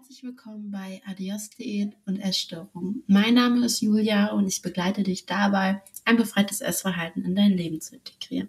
Herzlich willkommen bei Adios Diät und Essstörung. Mein Name ist Julia und ich begleite dich dabei, ein befreites Essverhalten in dein Leben zu integrieren.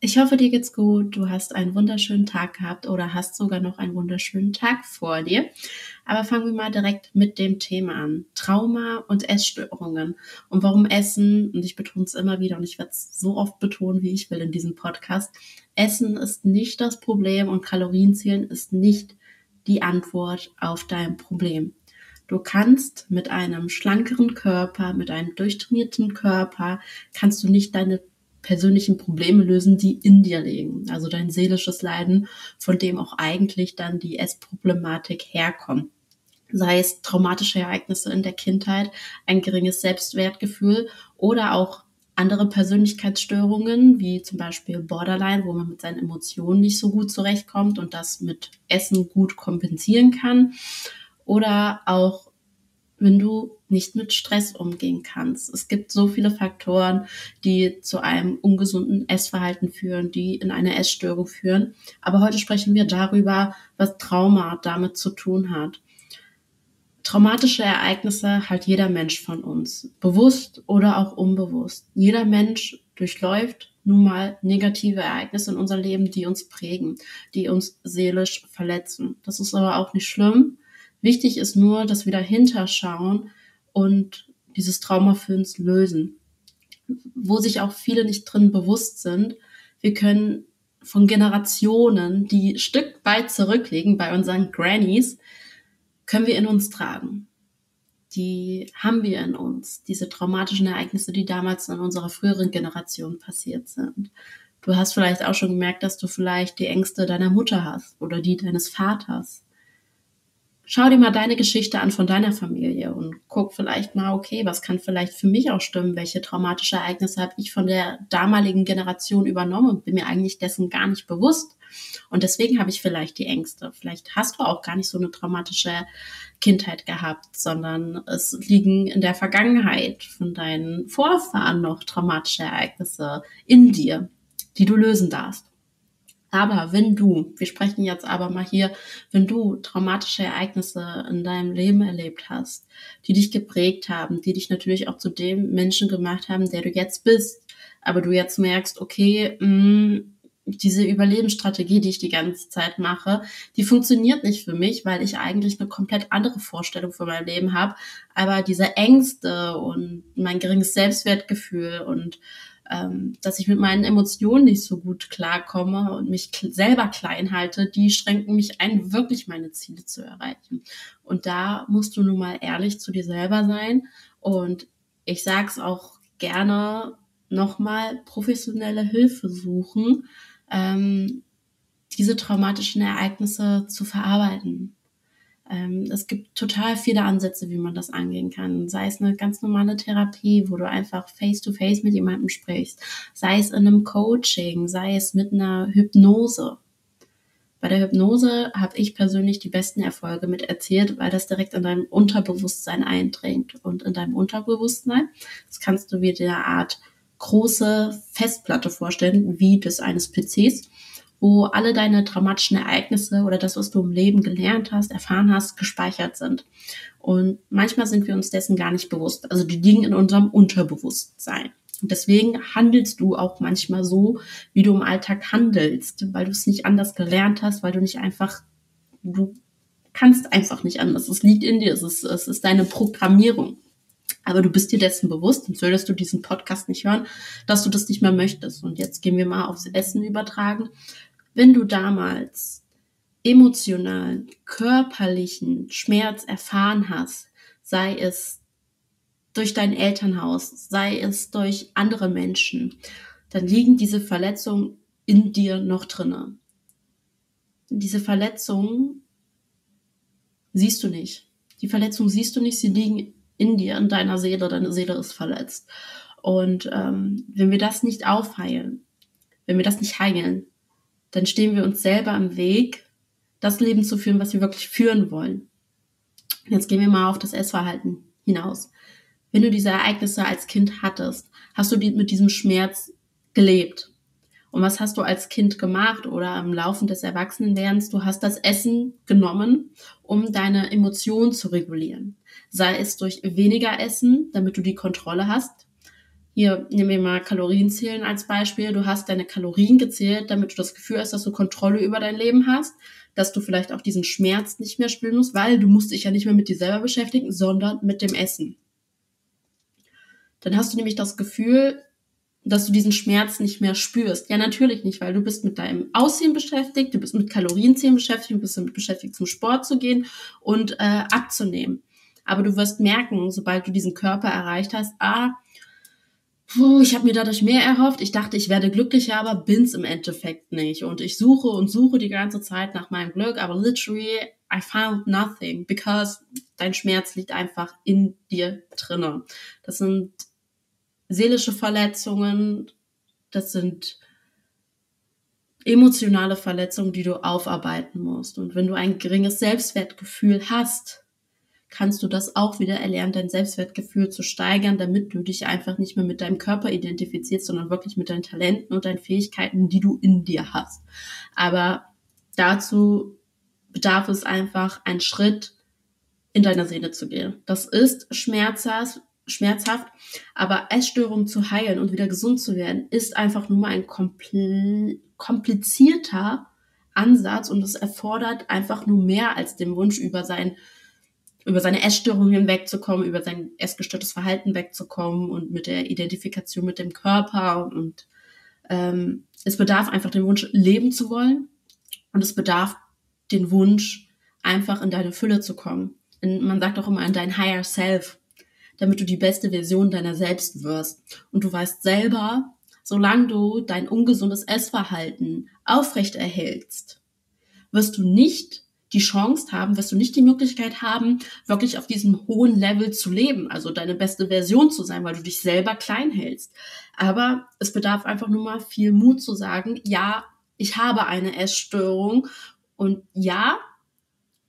Ich hoffe, dir geht's gut, du hast einen wunderschönen Tag gehabt oder hast sogar noch einen wunderschönen Tag vor dir. Aber fangen wir mal direkt mit dem Thema an. Trauma und Essstörungen und warum Essen, und ich betone es immer wieder und ich werde es so oft betonen, wie ich will in diesem Podcast, Essen ist nicht das Problem und Kalorienzählen ist nicht die Antwort auf dein Problem. Du kannst mit einem schlankeren Körper, mit einem durchtrainierten Körper, kannst du nicht deine persönlichen Probleme lösen, die in dir liegen. Also dein seelisches Leiden, von dem auch eigentlich dann die Essproblematik herkommt. Sei es traumatische Ereignisse in der Kindheit, ein geringes Selbstwertgefühl oder auch andere Persönlichkeitsstörungen, wie zum Beispiel Borderline, wo man mit seinen Emotionen nicht so gut zurechtkommt und das mit Essen gut kompensieren kann. Oder auch, wenn du nicht mit Stress umgehen kannst. Es gibt so viele Faktoren, die zu einem ungesunden Essverhalten führen, die in eine Essstörung führen. Aber heute sprechen wir darüber, was Trauma damit zu tun hat. Traumatische Ereignisse hat jeder Mensch von uns, bewusst oder auch unbewusst. Jeder Mensch durchläuft nun mal negative Ereignisse in unserem Leben, die uns prägen, die uns seelisch verletzen. Das ist aber auch nicht schlimm. Wichtig ist nur, dass wir dahinter schauen und dieses Trauma für uns lösen. Wo sich auch viele nicht drin bewusst sind, wir können von Generationen, die Stück weit zurückliegen bei unseren Grannies, können wir in uns tragen. Die haben wir in uns, diese traumatischen Ereignisse, die damals in unserer früheren Generation passiert sind. Du hast vielleicht auch schon gemerkt, dass du vielleicht die Ängste deiner Mutter hast oder die deines Vaters schau dir mal deine Geschichte an von deiner Familie und guck vielleicht mal, okay, was kann vielleicht für mich auch stimmen? Welche traumatische Ereignisse habe ich von der damaligen Generation übernommen und bin mir eigentlich dessen gar nicht bewusst? Und deswegen habe ich vielleicht die Ängste. Vielleicht hast du auch gar nicht so eine traumatische Kindheit gehabt, sondern es liegen in der Vergangenheit von deinen Vorfahren noch traumatische Ereignisse in dir, die du lösen darfst. Aber wenn du, wir sprechen jetzt aber mal hier, wenn du traumatische Ereignisse in deinem Leben erlebt hast, die dich geprägt haben, die dich natürlich auch zu dem Menschen gemacht haben, der du jetzt bist, aber du jetzt merkst, okay, mh, mm, diese Überlebensstrategie, die ich die ganze Zeit mache, die funktioniert nicht für mich, weil ich eigentlich eine komplett andere Vorstellung von meinem Leben habe. Aber diese Ängste und mein geringes Selbstwertgefühl und ähm, dass ich mit meinen Emotionen nicht so gut klarkomme und mich selber klein halte, die schränken mich ein, wirklich meine Ziele zu erreichen. Und da musst du nun mal ehrlich zu dir selber sein. Und ich sage es auch gerne nochmal, professionelle Hilfe suchen, ähm, diese traumatischen Ereignisse zu verarbeiten. Ähm, es gibt total viele Ansätze, wie man das angehen kann. Sei es eine ganz normale Therapie, wo du einfach face-to-face -face mit jemandem sprichst. Sei es in einem Coaching, sei es mit einer Hypnose. Bei der Hypnose habe ich persönlich die besten Erfolge mit erzielt, weil das direkt in deinem Unterbewusstsein eindringt. Und in deinem Unterbewusstsein, das kannst du wie eine Art große Festplatte vorstellen, wie das eines PCs wo alle deine dramatischen Ereignisse oder das, was du im Leben gelernt hast, erfahren hast, gespeichert sind. Und manchmal sind wir uns dessen gar nicht bewusst. Also die liegen in unserem Unterbewusstsein. Und deswegen handelst du auch manchmal so, wie du im Alltag handelst, weil du es nicht anders gelernt hast, weil du nicht einfach, du kannst einfach nicht anders. Es liegt in dir, es ist, es ist deine Programmierung. Aber du bist dir dessen bewusst, sonst würdest du diesen Podcast nicht hören, dass du das nicht mehr möchtest. Und jetzt gehen wir mal aufs Essen übertragen wenn du damals emotionalen, körperlichen Schmerz erfahren hast, sei es durch dein Elternhaus, sei es durch andere Menschen, dann liegen diese Verletzungen in dir noch drinne. Diese Verletzungen siehst du nicht. Die Verletzungen siehst du nicht, sie liegen in dir, in deiner Seele, deine Seele ist verletzt. Und ähm, wenn wir das nicht aufheilen, wenn wir das nicht heilen, dann stehen wir uns selber im Weg, das Leben zu führen, was wir wirklich führen wollen. Jetzt gehen wir mal auf das Essverhalten hinaus. Wenn du diese Ereignisse als Kind hattest, hast du mit diesem Schmerz gelebt. Und was hast du als Kind gemacht oder im Laufe des Erwachsenenwerdens? Du hast das Essen genommen, um deine Emotionen zu regulieren. Sei es durch weniger Essen, damit du die Kontrolle hast. Hier nehmen wir mal Kalorienzählen als Beispiel. Du hast deine Kalorien gezählt, damit du das Gefühl hast, dass du Kontrolle über dein Leben hast, dass du vielleicht auch diesen Schmerz nicht mehr spüren musst, weil du musst dich ja nicht mehr mit dir selber beschäftigen, sondern mit dem Essen. Dann hast du nämlich das Gefühl, dass du diesen Schmerz nicht mehr spürst. Ja, natürlich nicht, weil du bist mit deinem Aussehen beschäftigt, du bist mit Kalorienzählen beschäftigt, du bist damit beschäftigt, zum Sport zu gehen und äh, abzunehmen. Aber du wirst merken, sobald du diesen Körper erreicht hast, ah, puh, ich habe mir dadurch mehr erhofft. Ich dachte, ich werde glücklicher, aber bin's im Endeffekt nicht. Und ich suche und suche die ganze Zeit nach meinem Glück, aber literally I found nothing, because dein Schmerz liegt einfach in dir drinne. Das sind seelische Verletzungen, das sind emotionale Verletzungen, die du aufarbeiten musst. Und wenn du ein geringes Selbstwertgefühl hast, kannst du das auch wieder erlernen, dein Selbstwertgefühl zu steigern, damit du dich einfach nicht mehr mit deinem Körper identifizierst, sondern wirklich mit deinen Talenten und deinen Fähigkeiten, die du in dir hast. Aber dazu bedarf es einfach ein Schritt in deiner Seele zu gehen. Das ist schmerzhaft, schmerzhaft, aber Essstörungen zu heilen und wieder gesund zu werden, ist einfach nur mal ein komplizierter Ansatz und es erfordert einfach nur mehr als den Wunsch über sein über seine Essstörungen hinwegzukommen, über sein essgestörtes Verhalten wegzukommen und mit der Identifikation mit dem Körper und ähm, es bedarf einfach den Wunsch, leben zu wollen und es bedarf den Wunsch, einfach in deine Fülle zu kommen. In, man sagt auch immer in dein Higher Self damit du die beste Version deiner selbst wirst. Und du weißt selber, solange du dein ungesundes Essverhalten aufrechterhältst, wirst du nicht die Chance haben, wirst du nicht die Möglichkeit haben, wirklich auf diesem hohen Level zu leben, also deine beste Version zu sein, weil du dich selber klein hältst. Aber es bedarf einfach nur mal viel Mut zu sagen, ja, ich habe eine Essstörung und ja,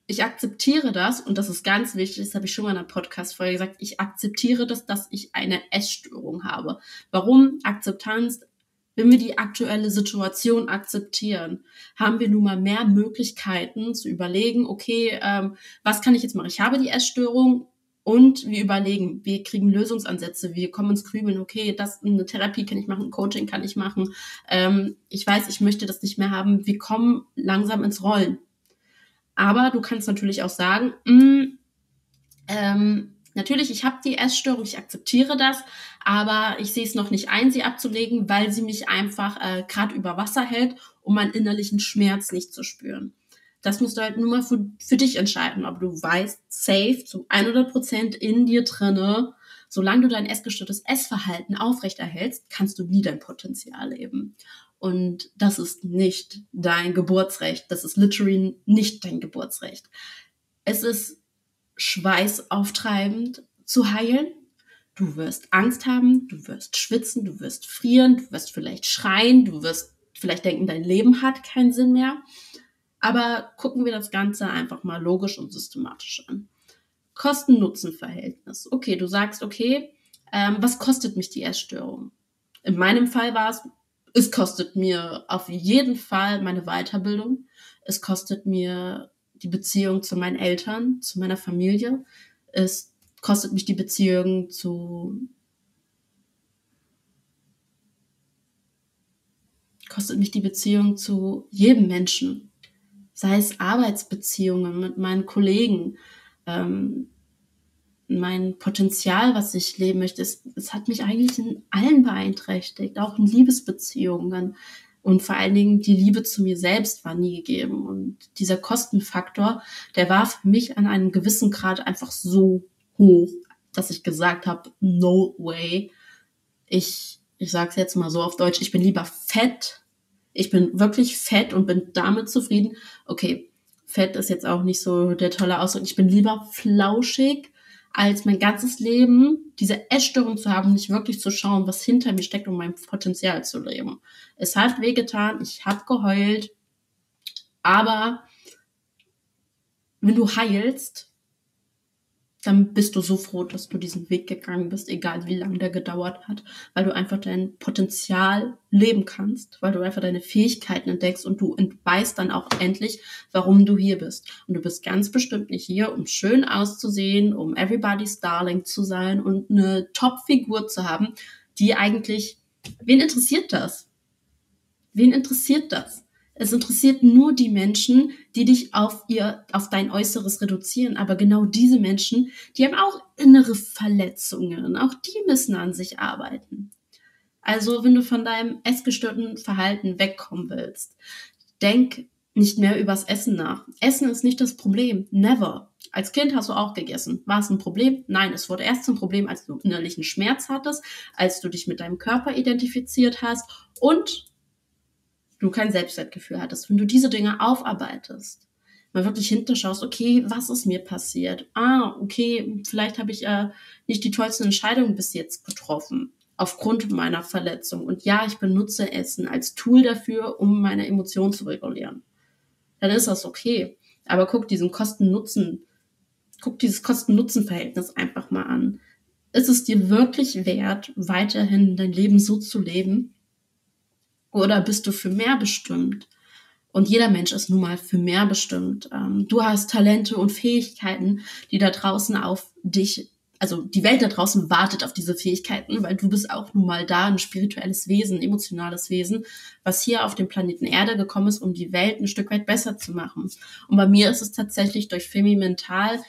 ich akzeptiere das, und das ist ganz wichtig, das habe ich schon mal in einer Podcast-Folge gesagt, ich akzeptiere das, dass ich eine Essstörung habe. Warum Akzeptanz? Wenn wir die aktuelle Situation akzeptieren, haben wir nun mal mehr Möglichkeiten zu überlegen, okay, ähm, was kann ich jetzt machen? Ich habe die Essstörung und wir überlegen, wir kriegen Lösungsansätze, wir kommen ins Grübeln, okay, das eine Therapie kann ich machen, Coaching kann ich machen. Ähm, ich weiß, ich möchte das nicht mehr haben. Wir kommen langsam ins Rollen. Aber du kannst natürlich auch sagen, mh, mm, ähm, natürlich, ich habe die Essstörung, ich akzeptiere das, aber ich sehe es noch nicht ein, sie abzulegen, weil sie mich einfach äh, gerade über Wasser hält, um meinen innerlichen Schmerz nicht zu spüren. Das musst du halt nur mal für, für dich entscheiden, ob du weißt, safe zu 100 Prozent in dir drinne, solange du dein essgestörtes Essverhalten aufrechterhältst, kannst du nie dein Potenzial leben. Und das ist nicht dein Geburtsrecht. Das ist literally nicht dein Geburtsrecht. Es ist schweißauftreibend zu heilen. Du wirst Angst haben, du wirst schwitzen, du wirst frieren, du wirst vielleicht schreien, du wirst vielleicht denken, dein Leben hat keinen Sinn mehr. Aber gucken wir das Ganze einfach mal logisch und systematisch an. Kosten-Nutzen-Verhältnis. Okay, du sagst, okay, ähm, was kostet mich die Essstörung? In meinem Fall war es es kostet mir auf jeden Fall meine Weiterbildung. Es kostet mir die Beziehung zu meinen Eltern, zu meiner Familie. Es kostet mich die Beziehung zu kostet mich die Beziehung zu jedem Menschen, sei es Arbeitsbeziehungen mit meinen Kollegen, ähm, mein Potenzial, was ich leben möchte, es, es hat mich eigentlich in allen beeinträchtigt, auch in Liebesbeziehungen. Und vor allen Dingen die Liebe zu mir selbst war nie gegeben. Und dieser Kostenfaktor, der war für mich an einem gewissen Grad einfach so hoch, dass ich gesagt habe, no way. Ich, ich sage es jetzt mal so auf Deutsch, ich bin lieber fett. Ich bin wirklich fett und bin damit zufrieden. Okay, fett ist jetzt auch nicht so der tolle Ausdruck. Ich bin lieber flauschig als mein ganzes Leben diese Essstörung zu haben, nicht wirklich zu schauen, was hinter mir steckt, um mein Potenzial zu leben. Es hat wehgetan, ich habe geheult, aber wenn du heilst, dann bist du so froh, dass du diesen Weg gegangen bist, egal wie lange der gedauert hat, weil du einfach dein Potenzial leben kannst, weil du einfach deine Fähigkeiten entdeckst und du weißt dann auch endlich, warum du hier bist. Und du bist ganz bestimmt nicht hier, um schön auszusehen, um everybody's darling zu sein und eine Top-Figur zu haben, die eigentlich, wen interessiert das? Wen interessiert das? Es interessiert nur die Menschen, die dich auf ihr, auf dein Äußeres reduzieren. Aber genau diese Menschen, die haben auch innere Verletzungen. Auch die müssen an sich arbeiten. Also, wenn du von deinem essgestörten Verhalten wegkommen willst, denk nicht mehr übers Essen nach. Essen ist nicht das Problem. Never. Als Kind hast du auch gegessen. War es ein Problem? Nein, es wurde erst zum Problem, als du innerlichen Schmerz hattest, als du dich mit deinem Körper identifiziert hast und du kein Selbstwertgefühl hattest, wenn du diese Dinge aufarbeitest, mal wirklich hinterschaust, okay, was ist mir passiert? Ah, okay, vielleicht habe ich äh, nicht die tollsten Entscheidungen bis jetzt getroffen aufgrund meiner Verletzung. Und ja, ich benutze Essen als Tool dafür, um meine Emotionen zu regulieren. Dann ist das okay. Aber guck diesen Kosten-Nutzen, guck dieses Kosten-Nutzen-Verhältnis einfach mal an. Ist es dir wirklich wert, weiterhin dein Leben so zu leben, oder bist du für mehr bestimmt? Und jeder Mensch ist nun mal für mehr bestimmt. Ähm, du hast Talente und Fähigkeiten, die da draußen auf dich, also die Welt da draußen wartet auf diese Fähigkeiten, weil du bist auch nun mal da, ein spirituelles Wesen, ein emotionales Wesen, was hier auf dem Planeten Erde gekommen ist, um die Welt ein Stück weit besser zu machen. Und bei mir ist es tatsächlich durch Femi Mental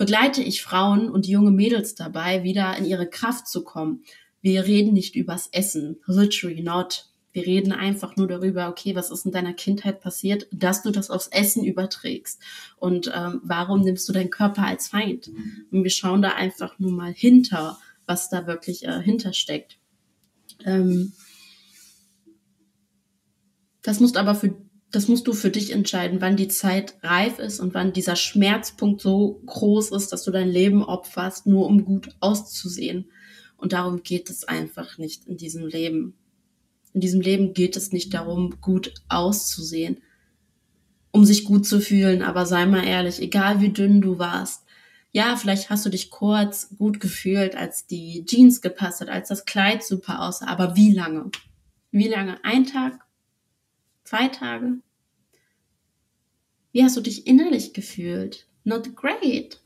begleite ich Frauen und junge Mädels dabei, wieder in ihre Kraft zu kommen. Wir reden nicht übers Essen, literally not. Wir reden einfach nur darüber, okay, was ist in deiner Kindheit passiert, dass du das aufs Essen überträgst und ähm, warum nimmst du deinen Körper als Feind? Und wir schauen da einfach nur mal hinter, was da wirklich äh, hintersteckt. Ähm, das musst aber für das musst du für dich entscheiden, wann die Zeit reif ist und wann dieser Schmerzpunkt so groß ist, dass du dein Leben opferst, nur um gut auszusehen. Und darum geht es einfach nicht in diesem Leben. In diesem Leben geht es nicht darum, gut auszusehen, um sich gut zu fühlen, aber sei mal ehrlich, egal wie dünn du warst, ja, vielleicht hast du dich kurz gut gefühlt, als die Jeans gepasst hat, als das Kleid super aussah, aber wie lange? Wie lange? Ein Tag? Zwei Tage? Wie hast du dich innerlich gefühlt? Not great.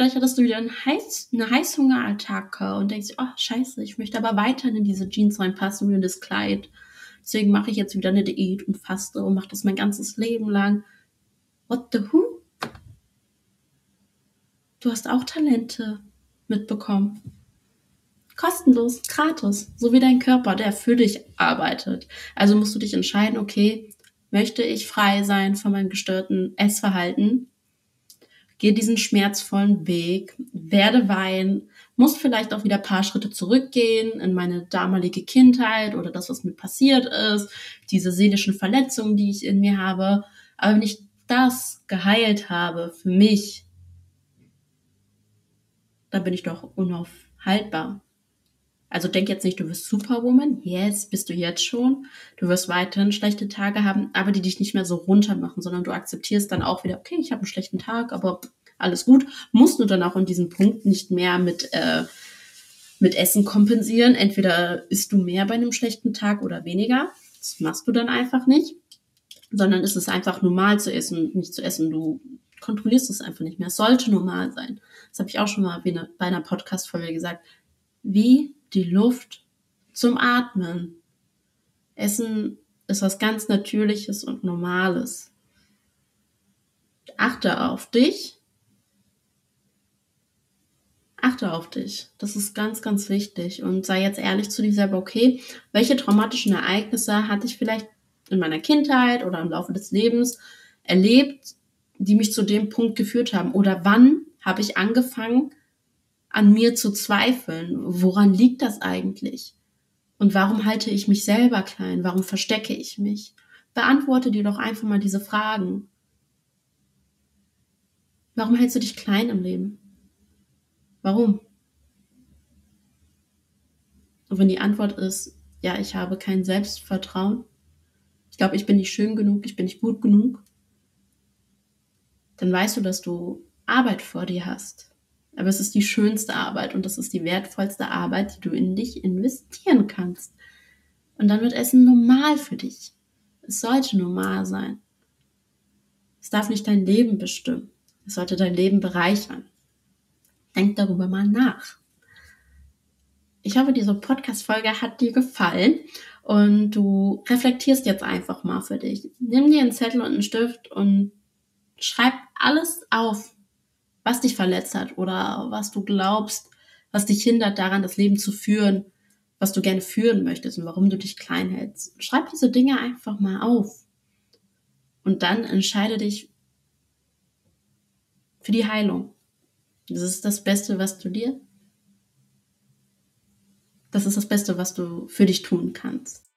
Vielleicht hattest du wieder einen Heiß, eine Heißhungerattacke und denkst, oh scheiße, ich möchte aber weiterhin in diese Jeans reinpassen und in das Kleid. Deswegen mache ich jetzt wieder eine Diät und faste und mache das mein ganzes Leben lang. What the who? Du hast auch Talente mitbekommen. Kostenlos, gratis, so wie dein Körper, der für dich arbeitet. Also musst du dich entscheiden, okay, möchte ich frei sein von meinem gestörten Essverhalten Geh diesen schmerzvollen Weg, werde weinen, muss vielleicht auch wieder ein paar Schritte zurückgehen in meine damalige Kindheit oder das, was mir passiert ist, diese seelischen Verletzungen, die ich in mir habe. Aber wenn ich das geheilt habe für mich, dann bin ich doch unaufhaltbar. Also denk jetzt nicht, du wirst Superwoman. Yes, bist du jetzt schon. Du wirst weiterhin schlechte Tage haben, aber die dich nicht mehr so runter machen, sondern du akzeptierst dann auch wieder, okay, ich habe einen schlechten Tag, aber alles gut. Musst du dann auch in diesem Punkt nicht mehr mit, äh, mit Essen kompensieren. Entweder isst du mehr bei einem schlechten Tag oder weniger. Das machst du dann einfach nicht. Sondern ist es einfach normal zu essen, nicht zu essen. Du kontrollierst es einfach nicht mehr. Es sollte normal sein. Das habe ich auch schon mal bei einer Podcast-Folge gesagt. Wie die Luft zum Atmen. Essen ist was ganz Natürliches und Normales. Achte auf dich achte auf dich. Das ist ganz, ganz wichtig. Und sei jetzt ehrlich zu dir selber, okay, welche traumatischen Ereignisse hatte ich vielleicht in meiner Kindheit oder im Laufe des Lebens erlebt, die mich zu dem Punkt geführt haben? Oder wann habe ich angefangen, an mir zu zweifeln? Woran liegt das eigentlich? Und warum halte ich mich selber klein? Warum verstecke ich mich? Beantworte dir doch einfach mal diese Fragen. Warum hältst du dich klein im Leben? Warum? Und wenn die Antwort ist, ja, ich habe kein Selbstvertrauen, ich glaube, ich bin nicht schön genug, ich bin nicht gut genug, dann weißt du, dass du Arbeit vor dir hast. Aber es ist die schönste Arbeit und das ist die wertvollste Arbeit, die du in dich investieren kannst. Und dann wird Essen normal für dich. Es sollte normal sein. Es darf nicht dein Leben bestimmen. Es sollte dein Leben bereichern. Denk darüber mal nach. Ich hoffe, diese Podcast-Folge hat dir gefallen und du reflektierst jetzt einfach mal für dich. Nimm dir einen Zettel und einen Stift und schreib alles auf, was dich verletzt hat oder was du glaubst, was dich hindert daran, das Leben zu führen, was du gerne führen möchtest und warum du dich klein hältst. Schreib diese Dinge einfach mal auf. Und dann entscheide dich für die Heilung. Das ist das Beste, was du dir, das ist das Beste, was du für dich tun kannst.